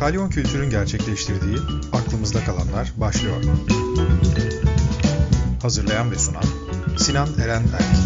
Kalyon Kültür'ün gerçekleştirdiği Aklımızda Kalanlar başlıyor. Hazırlayan ve sunan Sinan Eren Erk.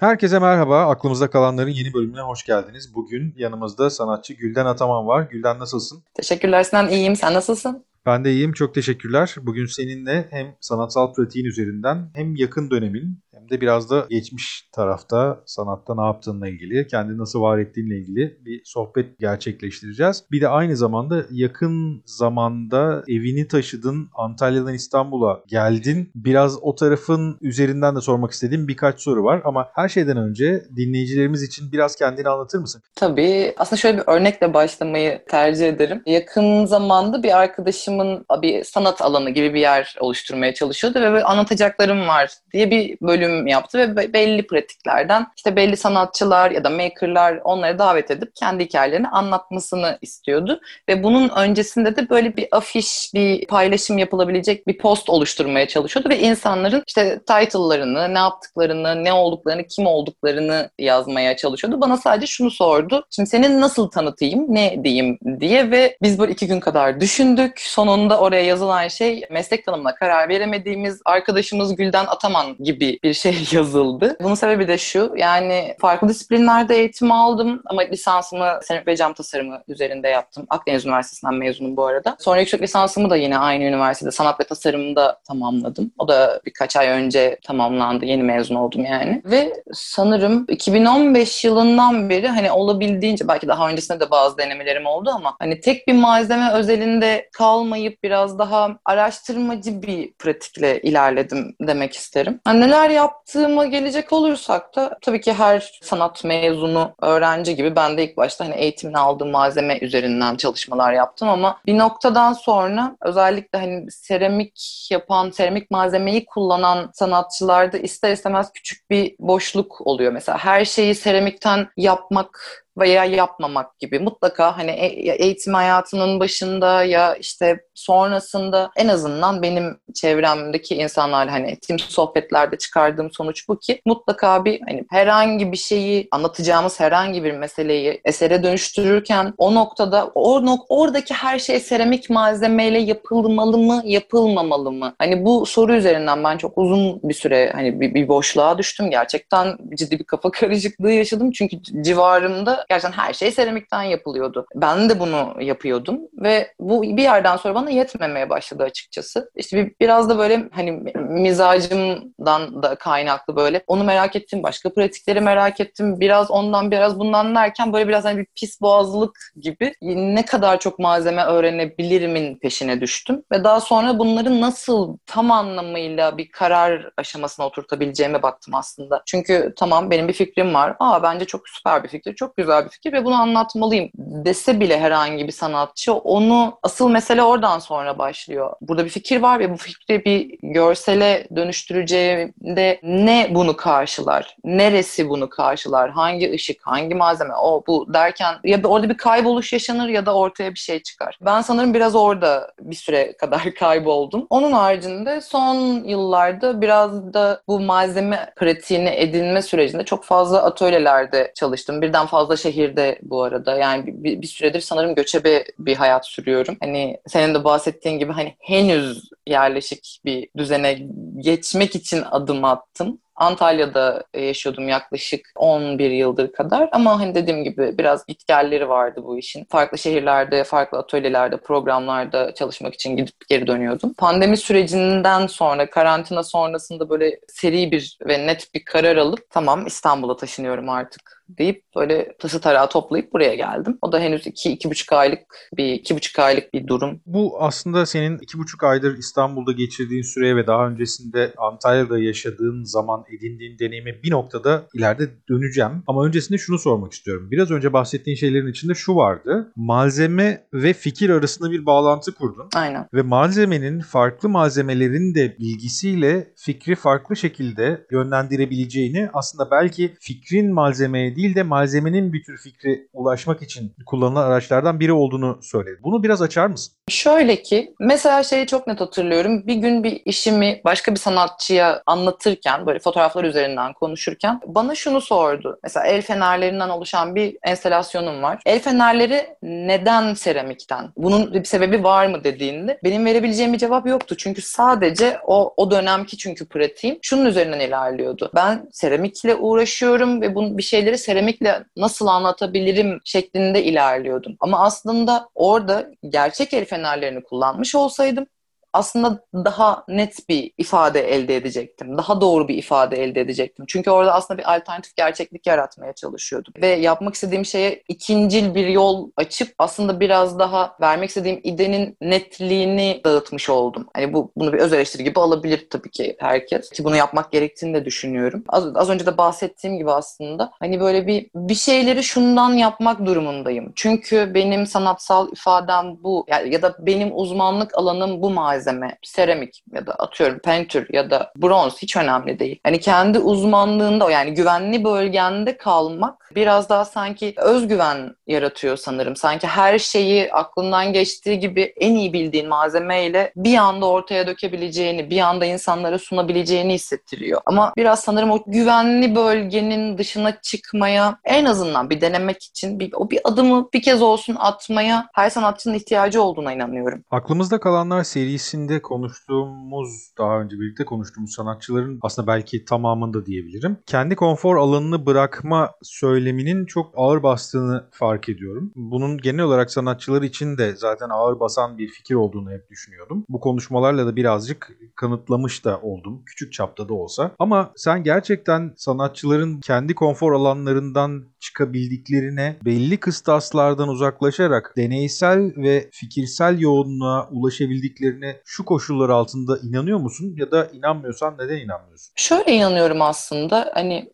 Herkese merhaba. Aklımızda kalanların yeni bölümüne hoş geldiniz. Bugün yanımızda sanatçı Gülden Ataman var. Gülden nasılsın? Teşekkürler Sinan. İyiyim. Sen nasılsın? Ben de iyiyim. Çok teşekkürler. Bugün seninle hem sanatsal pratiğin üzerinden hem yakın dönemin de biraz da geçmiş tarafta sanatta ne yaptığınla ilgili, kendini nasıl var ettiğinle ilgili bir sohbet gerçekleştireceğiz. Bir de aynı zamanda yakın zamanda evini taşıdın, Antalya'dan İstanbul'a geldin. Biraz o tarafın üzerinden de sormak istediğim birkaç soru var ama her şeyden önce dinleyicilerimiz için biraz kendini anlatır mısın? Tabii. Aslında şöyle bir örnekle başlamayı tercih ederim. Yakın zamanda bir arkadaşımın bir sanat alanı gibi bir yer oluşturmaya çalışıyordu ve anlatacaklarım var diye bir bölüm yaptı ve belli pratiklerden işte belli sanatçılar ya da makerlar onları davet edip kendi hikayelerini anlatmasını istiyordu. Ve bunun öncesinde de böyle bir afiş, bir paylaşım yapılabilecek bir post oluşturmaya çalışıyordu ve insanların işte title'larını, ne yaptıklarını, ne olduklarını, kim olduklarını yazmaya çalışıyordu. Bana sadece şunu sordu. Şimdi seni nasıl tanıtayım, ne diyeyim diye ve biz böyle iki gün kadar düşündük. Sonunda oraya yazılan şey meslek tanımına karar veremediğimiz arkadaşımız Gülden Ataman gibi bir şey yazıldı. Bunun sebebi de şu, yani farklı disiplinlerde eğitim aldım ama lisansımı seramik ve cam tasarımı üzerinde yaptım. Akdeniz Üniversitesi'nden mezunum bu arada. Sonra yüksek lisansımı da yine aynı üniversitede sanat ve tasarımda tamamladım. O da birkaç ay önce tamamlandı. Yeni mezun oldum yani. Ve sanırım 2015 yılından beri hani olabildiğince belki daha öncesinde de bazı denemelerim oldu ama hani tek bir malzeme özelinde kalmayıp biraz daha araştırmacı bir pratikle ilerledim demek isterim. Yani neler yaptığıma gelecek olursak da tabii ki her sanat mezunu öğrenci gibi ben de ilk başta hani eğitimini aldığım malzeme üzerinden çalışmalar yaptım ama bir noktadan sonra özellikle hani seramik yapan, seramik malzemeyi kullanan sanatçılarda ister istemez küçük bir boşluk oluyor. Mesela her şeyi seramikten yapmak veya yapmamak gibi mutlaka hani e, eğitim hayatının başında ya işte sonrasında en azından benim çevremdeki insanlarla hani ettiğim sohbetlerde çıkardığım sonuç bu ki mutlaka bir hani herhangi bir şeyi anlatacağımız herhangi bir meseleyi esere dönüştürürken o noktada or, oradaki her şey seramik malzemeyle yapılmalı mı yapılmamalı mı? Hani bu soru üzerinden ben çok uzun bir süre hani bir, bir boşluğa düştüm. Gerçekten ciddi bir kafa karışıklığı yaşadım. Çünkü civarımda gerçekten her şey seramikten yapılıyordu. Ben de bunu yapıyordum ve bu bir yerden sonra bana yetmemeye başladı açıkçası. İşte bir, biraz da böyle hani mizacımdan da kaynaklı böyle onu merak ettim, başka pratikleri merak ettim. Biraz ondan biraz bundan derken böyle biraz hani bir pis boğazlılık gibi ne kadar çok malzeme öğrenebilirimin peşine düştüm ve daha sonra bunları nasıl tam anlamıyla bir karar aşamasına oturtabileceğime baktım aslında. Çünkü tamam benim bir fikrim var. Aa bence çok süper bir fikir, çok güzel bir fikir ve bunu anlatmalıyım dese bile herhangi bir sanatçı onu asıl mesele oradan sonra başlıyor. Burada bir fikir var ve bu fikri bir görsele dönüştüreceğinde ne bunu karşılar? Neresi bunu karşılar? Hangi ışık, hangi malzeme, o bu derken ya da orada bir kayboluş yaşanır ya da ortaya bir şey çıkar. Ben sanırım biraz orada bir süre kadar kayboldum. Onun haricinde son yıllarda biraz da bu malzeme pratiğini edinme sürecinde çok fazla atölyelerde çalıştım. Birden fazla şehirde bu arada. Yani bir, bir süredir sanırım göçebe bir hayat sürüyorum. Hani senin de bahsettiğin gibi hani henüz yerleşik bir düzene geçmek için adım attım. Antalya'da yaşıyordum yaklaşık 11 yıldır kadar ama hani dediğim gibi biraz gitgelleri vardı bu işin. Farklı şehirlerde, farklı atölyelerde, programlarda çalışmak için gidip geri dönüyordum. Pandemi sürecinden sonra, karantina sonrasında böyle seri bir ve net bir karar alıp tamam İstanbul'a taşınıyorum artık deyip böyle tası tarağı toplayıp buraya geldim. O da henüz iki, iki buçuk aylık bir iki buçuk aylık bir durum. Bu aslında senin iki buçuk aydır İstanbul'da geçirdiğin süreye ve daha öncesinde Antalya'da yaşadığın zaman edindiğin deneyime bir noktada ileride döneceğim. Ama öncesinde şunu sormak istiyorum. Biraz önce bahsettiğin şeylerin içinde şu vardı. Malzeme ve fikir arasında bir bağlantı kurdun. Aynen. Ve malzemenin farklı malzemelerin de bilgisiyle fikri farklı şekilde yönlendirebileceğini aslında belki fikrin malzemeye değil de malzemenin bir tür fikri ulaşmak için kullanılan araçlardan biri olduğunu söyledi. Bunu biraz açar mısın? Şöyle ki mesela şeyi çok net hatırlıyorum. Bir gün bir işimi başka bir sanatçıya anlatırken, böyle fotoğraflar üzerinden konuşurken bana şunu sordu. Mesela el fenerlerinden oluşan bir enstalasyonum var. El fenerleri neden seramikten? Bunun bir sebebi var mı dediğinde benim verebileceğim bir cevap yoktu. Çünkü sadece o, o dönemki çünkü pratiğim şunun üzerinden ilerliyordu. Ben seramikle uğraşıyorum ve bunu bir şeyleri seramikle nasıl anlatabilirim şeklinde ilerliyordum. Ama aslında orada gerçek el fenerlerini kullanmış olsaydım aslında daha net bir ifade elde edecektim. Daha doğru bir ifade elde edecektim. Çünkü orada aslında bir alternatif gerçeklik yaratmaya çalışıyordum. Ve yapmak istediğim şeye ikincil bir yol açıp aslında biraz daha vermek istediğim idenin netliğini dağıtmış oldum. Hani bu bunu bir öz eleştiri gibi alabilir tabii ki herkes. Ki bunu yapmak gerektiğini de düşünüyorum. Az, az önce de bahsettiğim gibi aslında hani böyle bir bir şeyleri şundan yapmak durumundayım. Çünkü benim sanatsal ifadem bu yani ya da benim uzmanlık alanım bu malzeme malzeme, seramik ya da atıyorum pentür ya da bronz hiç önemli değil. Hani kendi uzmanlığında o yani güvenli bölgende kalmak biraz daha sanki özgüven yaratıyor sanırım. Sanki her şeyi aklından geçtiği gibi en iyi bildiğin malzemeyle bir anda ortaya dökebileceğini, bir anda insanlara sunabileceğini hissettiriyor. Ama biraz sanırım o güvenli bölgenin dışına çıkmaya en azından bir denemek için bir, o bir adımı bir kez olsun atmaya her sanatçının ihtiyacı olduğuna inanıyorum. Aklımızda kalanlar serisi içinde konuştuğumuz, daha önce birlikte konuştuğumuz sanatçıların aslında belki tamamında diyebilirim. Kendi konfor alanını bırakma söyleminin çok ağır bastığını fark ediyorum. Bunun genel olarak sanatçılar için de zaten ağır basan bir fikir olduğunu hep düşünüyordum. Bu konuşmalarla da birazcık kanıtlamış da oldum. Küçük çapta da olsa. Ama sen gerçekten sanatçıların kendi konfor alanlarından çıkabildiklerine belli kıstaslardan uzaklaşarak deneysel ve fikirsel yoğunluğa ulaşabildiklerine şu koşullar altında inanıyor musun ya da inanmıyorsan neden inanmıyorsun? Şöyle inanıyorum aslında hani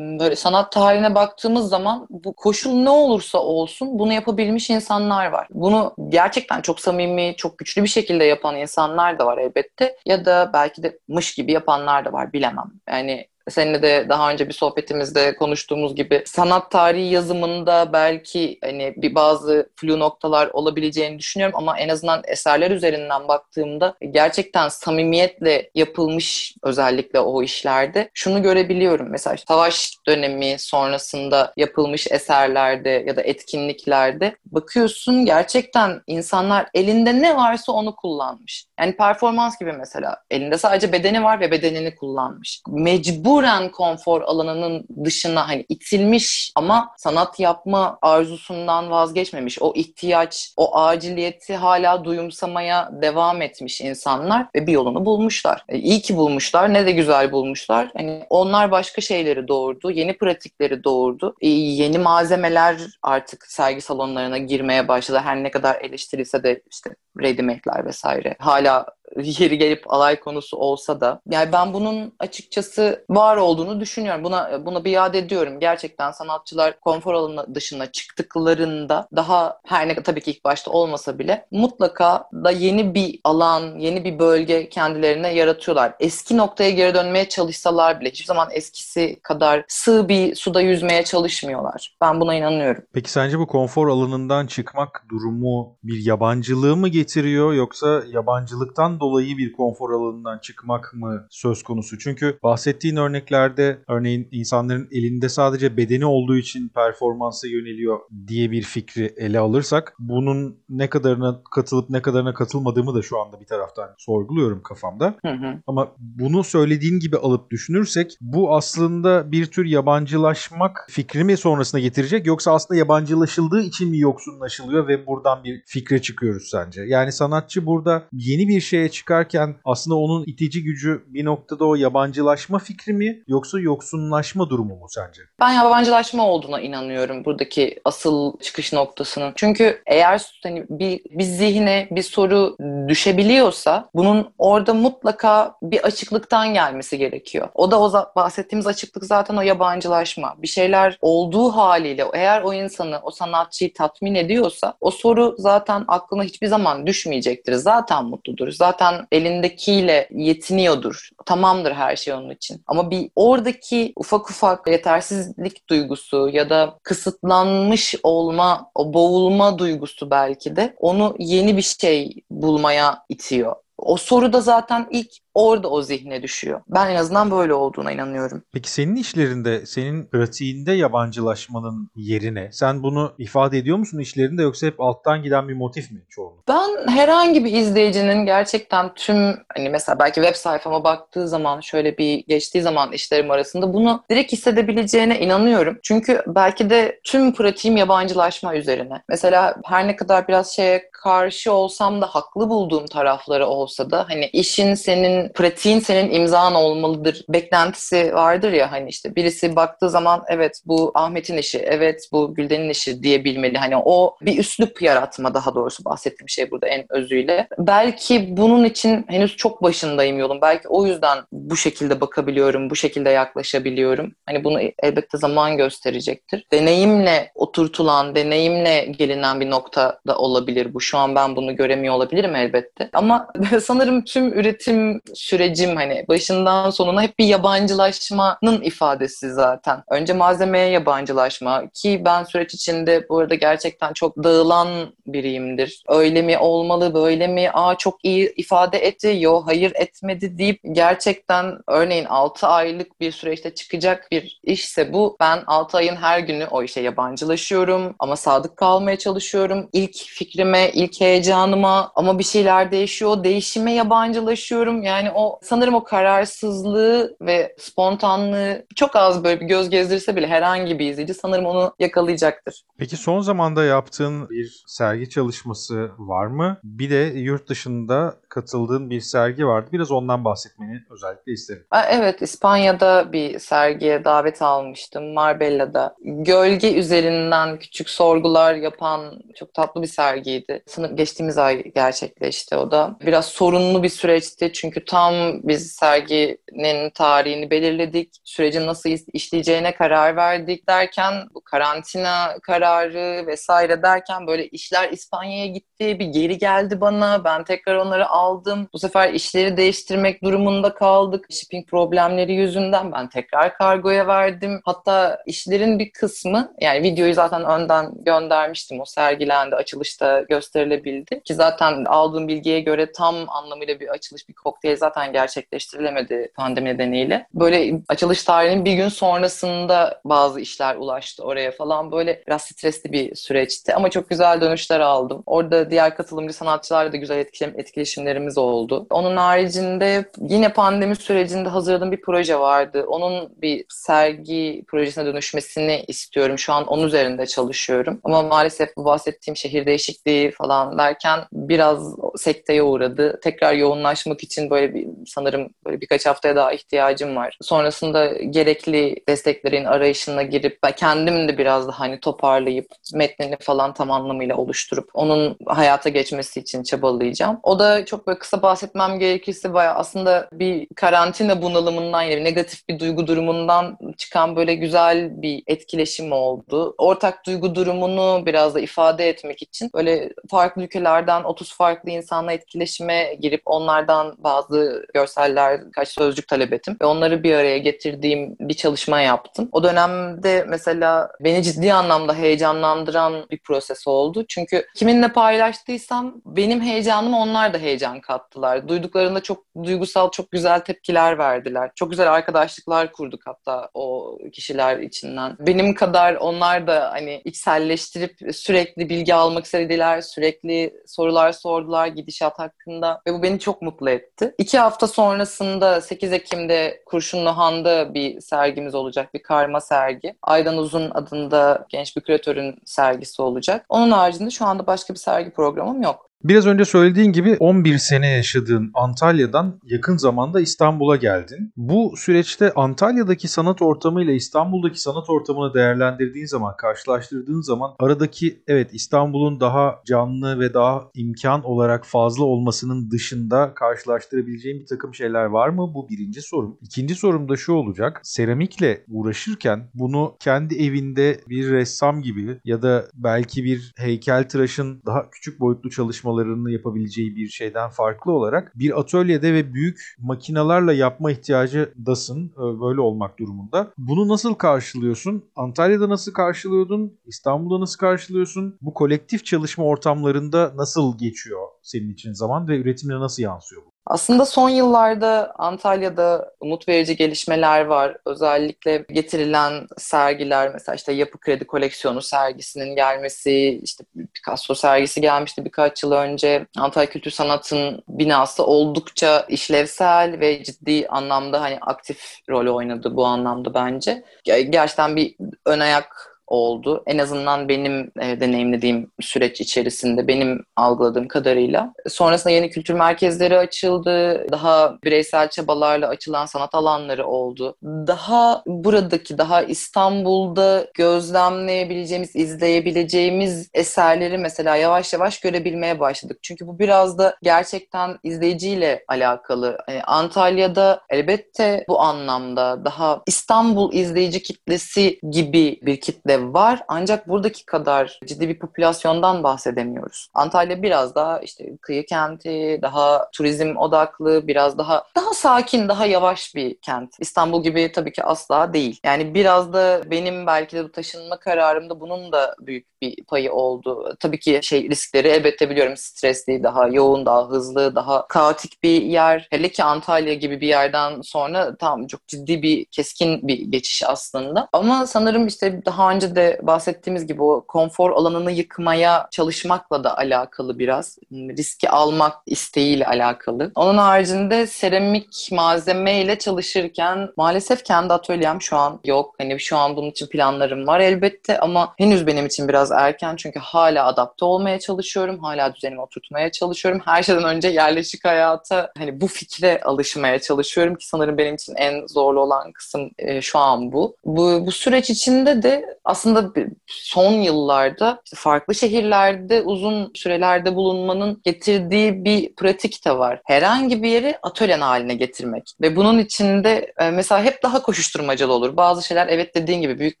böyle sanat tarihine baktığımız zaman bu koşul ne olursa olsun bunu yapabilmiş insanlar var. Bunu gerçekten çok samimi, çok güçlü bir şekilde yapan insanlar da var elbette ya da belki de mış gibi yapanlar da var bilemem. Yani Seninle de daha önce bir sohbetimizde konuştuğumuz gibi sanat tarihi yazımında belki hani bir bazı flu noktalar olabileceğini düşünüyorum ama en azından eserler üzerinden baktığımda gerçekten samimiyetle yapılmış özellikle o işlerde şunu görebiliyorum. Mesela savaş dönemi sonrasında yapılmış eserlerde ya da etkinliklerde bakıyorsun gerçekten insanlar elinde ne varsa onu kullanmış. Yani performans gibi mesela elinde sadece bedeni var ve bedenini kullanmış. Mecbur mecburen konfor alanının dışına hani itilmiş ama sanat yapma arzusundan vazgeçmemiş. O ihtiyaç, o aciliyeti hala duyumsamaya devam etmiş insanlar ve bir yolunu bulmuşlar. E, iyi ki bulmuşlar. Ne de güzel bulmuşlar. Hani onlar başka şeyleri doğurdu. Yeni pratikleri doğurdu. E, yeni malzemeler artık sergi salonlarına girmeye başladı. Her ne kadar eleştirilse de işte readymade'ler vesaire. Hala yeri gelip alay konusu olsa da yani ben bunun açıkçası var olduğunu düşünüyorum. Buna buna bir iade ediyorum. Gerçekten sanatçılar konfor alanı dışına çıktıklarında daha her ne tabii ki ilk başta olmasa bile mutlaka da yeni bir alan, yeni bir bölge kendilerine yaratıyorlar. Eski noktaya geri dönmeye çalışsalar bile hiçbir zaman eskisi kadar sığ bir suda yüzmeye çalışmıyorlar. Ben buna inanıyorum. Peki sence bu konfor alanından çıkmak durumu bir yabancılığı mı getiriyor yoksa yabancılıktan dolayı bir konfor alanından çıkmak mı söz konusu? Çünkü bahsettiğin örneklerde örneğin insanların elinde sadece bedeni olduğu için performansa yöneliyor diye bir fikri ele alırsak bunun ne kadarına katılıp ne kadarına katılmadığımı da şu anda bir taraftan sorguluyorum kafamda. Hı hı. Ama bunu söylediğin gibi alıp düşünürsek bu aslında bir tür yabancılaşmak fikri mi sonrasında getirecek yoksa aslında yabancılaşıldığı için mi yoksunlaşılıyor ve buradan bir fikre çıkıyoruz sence? Yani sanatçı burada yeni bir şeye çıkarken aslında onun itici gücü bir noktada o yabancılaşma fikri mi yoksa yoksunlaşma durumu mu sence? Ben yabancılaşma olduğuna inanıyorum buradaki asıl çıkış noktasının. Çünkü eğer hani bir, bir zihne bir soru düşebiliyorsa bunun orada mutlaka bir açıklıktan gelmesi gerekiyor. O da o bahsettiğimiz açıklık zaten o yabancılaşma. Bir şeyler olduğu haliyle eğer o insanı, o sanatçıyı tatmin ediyorsa o soru zaten aklına hiçbir zaman düşmeyecektir. Zaten mutludur. Zaten zaten elindekiyle yetiniyordur. Tamamdır her şey onun için. Ama bir oradaki ufak ufak yetersizlik duygusu ya da kısıtlanmış olma, o boğulma duygusu belki de onu yeni bir şey bulmaya itiyor. O soru da zaten ilk orada o zihne düşüyor. Ben en azından böyle olduğuna inanıyorum. Peki senin işlerinde, senin pratiğinde yabancılaşmanın yerine sen bunu ifade ediyor musun işlerinde yoksa hep alttan giden bir motif mi çoğunlukla? Ben herhangi bir izleyicinin gerçekten tüm hani mesela belki web sayfama baktığı zaman şöyle bir geçtiği zaman işlerim arasında bunu direkt hissedebileceğine inanıyorum. Çünkü belki de tüm pratiğim yabancılaşma üzerine. Mesela her ne kadar biraz şeye karşı olsam da haklı bulduğum tarafları olsa da hani işin senin pratiğin senin imzan olmalıdır beklentisi vardır ya hani işte birisi baktığı zaman evet bu Ahmet'in işi, evet bu Gülden'in işi diyebilmeli. Hani o bir üslup yaratma daha doğrusu bahsettiğim şey burada en özüyle. Belki bunun için henüz çok başındayım yolun. Belki o yüzden bu şekilde bakabiliyorum, bu şekilde yaklaşabiliyorum. Hani bunu elbette zaman gösterecektir. Deneyimle oturtulan, deneyimle gelinen bir nokta da olabilir bu. Şu an ben bunu göremiyor olabilirim elbette. Ama sanırım tüm üretim sürecim hani başından sonuna hep bir yabancılaşmanın ifadesi zaten. Önce malzemeye yabancılaşma ki ben süreç içinde bu arada gerçekten çok dağılan biriyimdir. Öyle mi olmalı, böyle mi? Aa çok iyi ifade etti, yo hayır etmedi deyip gerçekten örneğin 6 aylık bir süreçte çıkacak bir işse bu ben 6 ayın her günü o işe yabancılaşıyorum ama sadık kalmaya çalışıyorum. İlk fikrime, ilk heyecanıma ama bir şeyler değişiyor. Değişime yabancılaşıyorum. Yani o sanırım o kararsızlığı ve spontanlığı çok az böyle bir göz gezdirse bile herhangi bir izleyici sanırım onu yakalayacaktır. Peki son zamanda yaptığın bir sergi çalışması var mı? Bir de yurt dışında katıldığın bir sergi vardı. Biraz ondan bahsetmeni özellikle isterim. Evet, İspanya'da bir sergiye davet almıştım. Marbella'da. Gölge üzerinden küçük sorgular yapan çok tatlı bir sergiydi. Sanırım geçtiğimiz ay gerçekleşti o da. Biraz sorunlu bir süreçti çünkü tam biz serginin tarihini belirledik. Sürecin nasıl işleyeceğine karar verdik derken bu karantina kararı vesaire derken böyle işler İspanya'ya gitti. Bir geri geldi bana. Ben tekrar onları aldım. Bu sefer işleri değiştirmek durumunda kaldık. Shipping problemleri yüzünden ben tekrar kargoya verdim. Hatta işlerin bir kısmı yani videoyu zaten önden göndermiştim. O sergilendi, açılışta gösterilebildi. Ki zaten aldığım bilgiye göre tam anlamıyla bir açılış, bir kokteyl zaten gerçekleştirilemedi pandemi nedeniyle. Böyle açılış tarihinin bir gün sonrasında bazı işler ulaştı oraya falan. Böyle biraz stresli bir süreçti ama çok güzel dönüşler aldım. Orada diğer katılımcı sanatçılarla da güzel etkileşimlerimiz oldu. Onun haricinde yine pandemi sürecinde hazırladığım bir proje vardı. Onun bir sergi projesine dönüşmesini istiyorum. Şu an onun üzerinde çalışıyorum. Ama maalesef bu bahsettiğim şehir değişikliği falan derken biraz sekteye uğradı. Tekrar yoğunlaşmak için böyle bir sanırım böyle birkaç haftaya daha ihtiyacım var. Sonrasında gerekli desteklerin arayışına girip ben kendim de biraz daha hani toparlayıp metnini falan tam anlamıyla oluşturup onun hayata geçmesi için çabalayacağım. O da çok böyle kısa bahsetmem gerekirse bayağı aslında bir karantina bunalımından yani negatif bir duygu durumundan çıkan böyle güzel bir etkileşim oldu. Ortak duygu durumunu biraz da ifade etmek için böyle farklı ülkelerden 30 farklı insanla etkileşime girip onlardan bazı görseller, kaç sözcük talep ettim ve onları bir araya getirdiğim bir çalışma yaptım. O dönemde mesela beni ciddi anlamda heyecanlandıran bir proses oldu. Çünkü kiminle paylaştıysam benim heyecanımı onlar da heyecan kattılar. Duyduklarında çok duygusal, çok güzel tepkiler verdiler. Çok güzel arkadaşlıklar kurduk hatta o kişiler içinden. Benim kadar onlar da hani içselleştirip sürekli bilgi almak istediler, sürekli sorular sordular gidişat hakkında ve bu beni çok mutlu etti. İki hafta sonrasında 8 Ekim'de Kurşunlu Han'da bir sergimiz olacak, bir karma sergi. Aydan Uzun adında genç bir küratörün sergisi olacak. Onun haricinde şu anda başka bir sergi programım yok. Biraz önce söylediğin gibi 11 sene yaşadığın Antalya'dan yakın zamanda İstanbul'a geldin. Bu süreçte Antalya'daki sanat ortamıyla İstanbul'daki sanat ortamını değerlendirdiğin zaman, karşılaştırdığın zaman aradaki evet İstanbul'un daha canlı ve daha imkan olarak fazla olmasının dışında karşılaştırabileceğin bir takım şeyler var mı? Bu birinci sorum. İkinci sorum da şu olacak. Seramikle uğraşırken bunu kendi evinde bir ressam gibi ya da belki bir heykeltıraşın daha küçük boyutlu çalışma çalışmalarını yapabileceği bir şeyden farklı olarak bir atölyede ve büyük makinalarla yapma ihtiyacındasın. Böyle olmak durumunda. Bunu nasıl karşılıyorsun? Antalya'da nasıl karşılıyordun? İstanbul'da nasıl karşılıyorsun? Bu kolektif çalışma ortamlarında nasıl geçiyor senin için zaman ve üretimine nasıl yansıyor bu? Aslında son yıllarda Antalya'da umut verici gelişmeler var. Özellikle getirilen sergiler mesela işte Yapı Kredi Koleksiyonu sergisinin gelmesi, işte Picasso sergisi gelmişti birkaç yıl önce. Antalya Kültür Sanat'ın binası oldukça işlevsel ve ciddi anlamda hani aktif rol oynadı bu anlamda bence. Gerçekten bir ön ayak oldu. En azından benim e, deneyimlediğim süreç içerisinde, benim algıladığım kadarıyla. Sonrasında yeni kültür merkezleri açıldı. Daha bireysel çabalarla açılan sanat alanları oldu. Daha buradaki, daha İstanbul'da gözlemleyebileceğimiz, izleyebileceğimiz eserleri mesela yavaş yavaş görebilmeye başladık. Çünkü bu biraz da gerçekten izleyiciyle alakalı. Yani Antalya'da elbette bu anlamda daha İstanbul izleyici kitlesi gibi bir kitle var ancak buradaki kadar ciddi bir popülasyondan bahsedemiyoruz. Antalya biraz daha işte kıyı kenti, daha turizm odaklı, biraz daha daha sakin, daha yavaş bir kent. İstanbul gibi tabii ki asla değil. Yani biraz da benim belki de bu taşınma kararımda bunun da büyük bir payı oldu. Tabii ki şey riskleri elbette biliyorum stresli, daha yoğun, daha hızlı, daha kaotik bir yer. Hele ki Antalya gibi bir yerden sonra tam çok ciddi bir keskin bir geçiş aslında. Ama sanırım işte daha önce de bahsettiğimiz gibi o konfor alanını yıkmaya çalışmakla da alakalı biraz. Riski almak isteğiyle alakalı. Onun haricinde seramik malzeme ile çalışırken maalesef kendi atölyem şu an yok. Hani şu an bunun için planlarım var elbette ama henüz benim için biraz erken çünkü hala adapte olmaya çalışıyorum. Hala düzenimi oturtmaya çalışıyorum. Her şeyden önce yerleşik hayata hani bu fikre alışmaya çalışıyorum ki sanırım benim için en zorlu olan kısım e, şu an bu. Bu, bu süreç içinde de aslında aslında son yıllarda farklı şehirlerde uzun sürelerde bulunmanın getirdiği bir pratik de var. Herhangi bir yeri atölyen haline getirmek. Ve bunun içinde e, mesela hep daha koşuşturmacalı olur. Bazı şeyler evet dediğin gibi büyük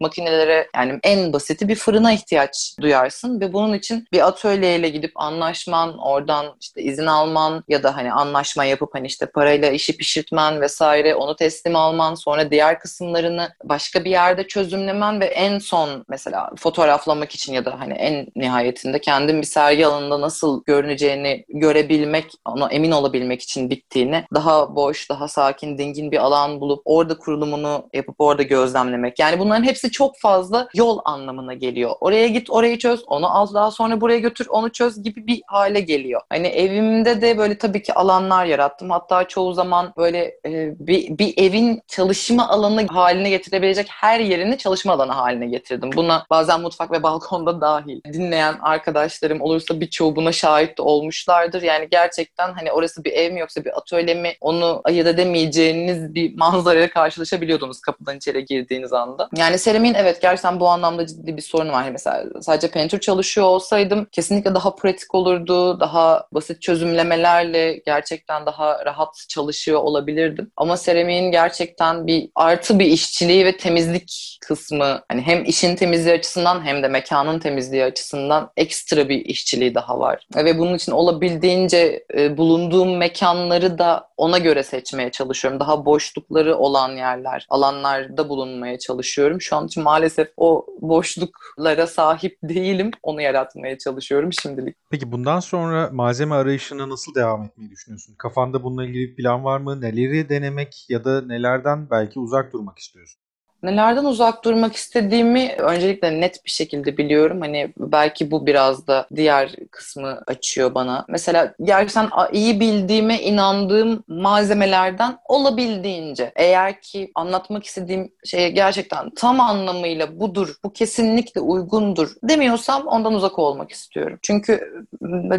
makinelere yani en basiti bir fırına ihtiyaç duyarsın ve bunun için bir atölyeyle gidip anlaşman, oradan işte izin alman ya da hani anlaşma yapıp hani işte parayla işi pişirtmen vesaire onu teslim alman sonra diğer kısımlarını başka bir yerde çözümlemen ve en son mesela fotoğraflamak için ya da hani en nihayetinde kendim bir sergi alanında nasıl görüneceğini görebilmek, ona emin olabilmek için bittiğini daha boş, daha sakin, dingin bir alan bulup orada kurulumunu yapıp orada gözlemlemek. Yani bunların hepsi çok fazla yol anlamına geliyor. Oraya git, orayı çöz, onu al daha sonra buraya götür, onu çöz gibi bir hale geliyor. Hani evimde de böyle tabii ki alanlar yarattım. Hatta çoğu zaman böyle e, bir, bir evin çalışma alanı haline getirebilecek her yerini çalışma alanı haline getirdim yaşadım. Buna bazen mutfak ve balkonda dahil. Dinleyen arkadaşlarım olursa birçoğu buna şahit de olmuşlardır. Yani gerçekten hani orası bir ev mi yoksa bir atölye mi onu ayırt edemeyeceğiniz bir manzaraya karşılaşabiliyordunuz kapıdan içeri girdiğiniz anda. Yani seramiğin evet gerçekten bu anlamda ciddi bir sorunu var. Yani mesela sadece pentür çalışıyor olsaydım kesinlikle daha pratik olurdu. Daha basit çözümlemelerle gerçekten daha rahat çalışıyor olabilirdim. Ama seramiğin gerçekten bir artı bir işçiliği ve temizlik kısmı hani hem işin temizliği açısından hem de mekanın temizliği açısından ekstra bir işçiliği daha var. Ve bunun için olabildiğince e, bulunduğum mekanları da ona göre seçmeye çalışıyorum. Daha boşlukları olan yerler, alanlarda bulunmaya çalışıyorum. Şu an için maalesef o boşluklara sahip değilim. Onu yaratmaya çalışıyorum şimdilik. Peki bundan sonra malzeme arayışına nasıl devam etmeyi düşünüyorsun? Kafanda bununla ilgili bir plan var mı? Neleri denemek ya da nelerden belki uzak durmak istiyorsun? Nelerden uzak durmak istediğimi öncelikle net bir şekilde biliyorum. Hani belki bu biraz da diğer kısmı açıyor bana. Mesela gerçekten iyi bildiğime inandığım malzemelerden olabildiğince eğer ki anlatmak istediğim şeye gerçekten tam anlamıyla budur, bu kesinlikle uygundur demiyorsam ondan uzak olmak istiyorum. Çünkü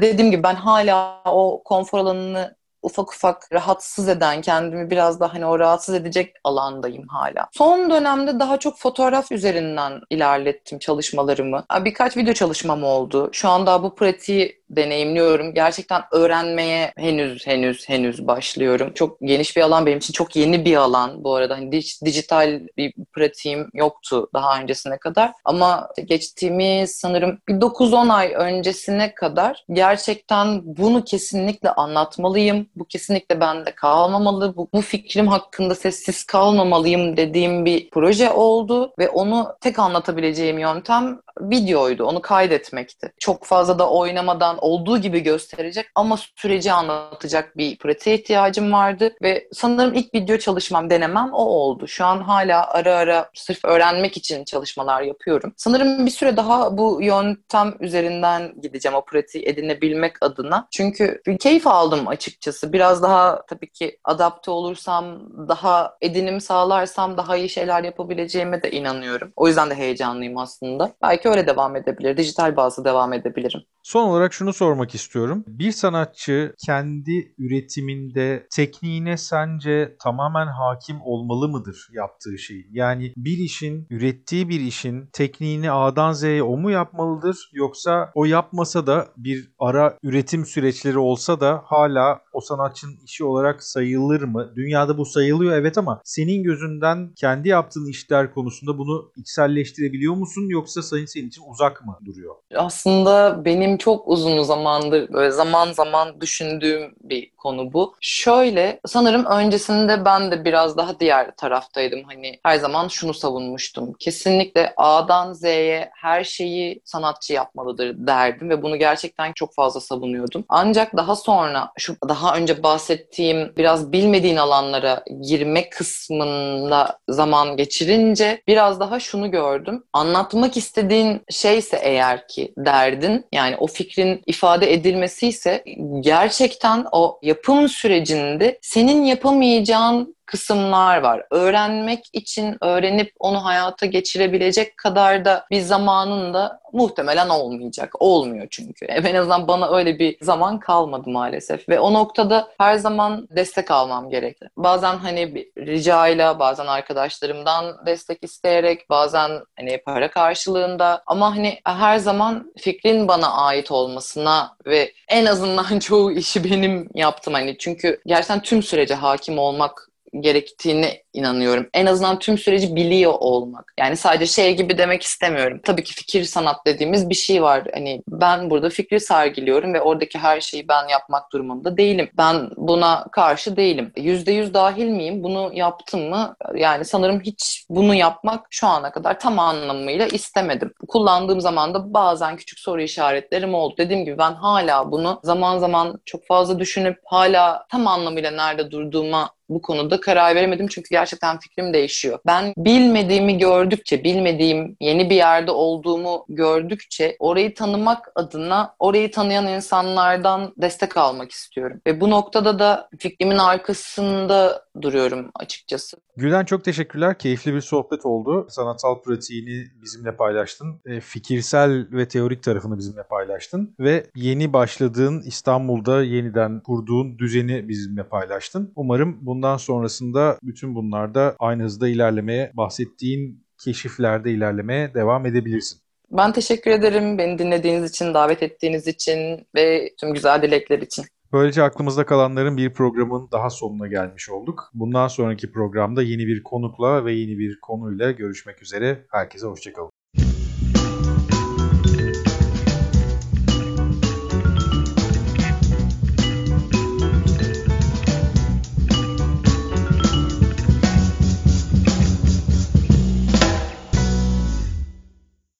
dediğim gibi ben hala o konfor alanını ufak ufak rahatsız eden, kendimi biraz da hani o rahatsız edecek alandayım hala. Son dönemde daha çok fotoğraf üzerinden ilerlettim çalışmalarımı. Birkaç video çalışmam oldu. Şu anda bu pratiği deneyimliyorum. Gerçekten öğrenmeye henüz henüz henüz başlıyorum. Çok geniş bir alan benim için çok yeni bir alan bu arada. Hani dijital bir pratiğim yoktu daha öncesine kadar. Ama geçtiğimiz sanırım bir 9-10 ay öncesine kadar gerçekten bunu kesinlikle anlatmalıyım. Bu kesinlikle bende kalmamalı. Bu, bu fikrim hakkında sessiz kalmamalıyım dediğim bir proje oldu ve onu tek anlatabileceğim yöntem videoydu. Onu kaydetmekti. Çok fazla da oynamadan olduğu gibi gösterecek ama süreci anlatacak bir pratiğe ihtiyacım vardı ve sanırım ilk video çalışmam, denemem o oldu. Şu an hala ara ara sırf öğrenmek için çalışmalar yapıyorum. Sanırım bir süre daha bu yöntem üzerinden gideceğim o pratiği edinebilmek adına. Çünkü keyif aldım açıkçası. Biraz daha tabii ki adapte olursam, daha edinim sağlarsam daha iyi şeyler yapabileceğime de inanıyorum. O yüzden de heyecanlıyım aslında. Belki öyle devam edebilir. Dijital bazı devam edebilirim. Son olarak şunu sormak istiyorum. Bir sanatçı kendi üretiminde tekniğine sence tamamen hakim olmalı mıdır yaptığı şeyin? Yani bir işin, ürettiği bir işin tekniğini A'dan Z'ye o mu yapmalıdır? Yoksa o yapmasa da bir ara üretim süreçleri olsa da hala o sanatçının işi olarak sayılır mı? Dünyada bu sayılıyor evet ama senin gözünden kendi yaptığın işler konusunda bunu içselleştirebiliyor musun? Yoksa senin için uzak mı duruyor? Aslında benim çok uzun zamandır böyle zaman zaman düşündüğüm bir konu bu. Şöyle sanırım öncesinde ben de biraz daha diğer taraftaydım. Hani her zaman şunu savunmuştum. Kesinlikle A'dan Z'ye her şeyi sanatçı yapmalıdır derdim ve bunu gerçekten çok fazla savunuyordum. Ancak daha sonra şu daha önce bahsettiğim biraz bilmediğin alanlara girme kısmında zaman geçirince biraz daha şunu gördüm. Anlatmak istediğin şeyse eğer ki derdin yani o fikrin ifade edilmesi ise gerçekten o yapım sürecinde senin yapamayacağın kısımlar var. Öğrenmek için öğrenip onu hayata geçirebilecek kadar da bir zamanın da muhtemelen olmayacak. Olmuyor çünkü. En azından bana öyle bir zaman kalmadı maalesef. Ve o noktada her zaman destek almam gerekti. Bazen hani bir ricayla, bazen arkadaşlarımdan destek isteyerek, bazen hani para karşılığında ama hani her zaman fikrin bana ait olmasına ve en azından çoğu işi benim yaptım hani çünkü gerçekten tüm sürece hakim olmak gerektiğini inanıyorum. En azından tüm süreci biliyor olmak. Yani sadece şey gibi demek istemiyorum. Tabii ki fikir sanat dediğimiz bir şey var. Hani ben burada fikri sergiliyorum ve oradaki her şeyi ben yapmak durumunda değilim. Ben buna karşı değilim. Yüzde yüz dahil miyim? Bunu yaptım mı? Yani sanırım hiç bunu yapmak şu ana kadar tam anlamıyla istemedim. Kullandığım zaman da bazen küçük soru işaretlerim oldu. Dediğim gibi ben hala bunu zaman zaman çok fazla düşünüp hala tam anlamıyla nerede durduğuma bu konuda karar veremedim çünkü gerçekten fikrim değişiyor. Ben bilmediğimi gördükçe, bilmediğim yeni bir yerde olduğumu gördükçe orayı tanımak adına orayı tanıyan insanlardan destek almak istiyorum. Ve bu noktada da fikrimin arkasında duruyorum açıkçası. Gülden çok teşekkürler. Keyifli bir sohbet oldu. Sanatsal pratiğini bizimle paylaştın. E, fikirsel ve teorik tarafını bizimle paylaştın. Ve yeni başladığın İstanbul'da yeniden kurduğun düzeni bizimle paylaştın. Umarım bundan sonrasında bütün bunlarda aynı hızda ilerlemeye, bahsettiğin keşiflerde ilerlemeye devam edebilirsin. Ben teşekkür ederim beni dinlediğiniz için, davet ettiğiniz için ve tüm güzel dilekler için. Böylece aklımızda kalanların bir programın daha sonuna gelmiş olduk. Bundan sonraki programda yeni bir konukla ve yeni bir konuyla görüşmek üzere. Herkese hoşçakalın.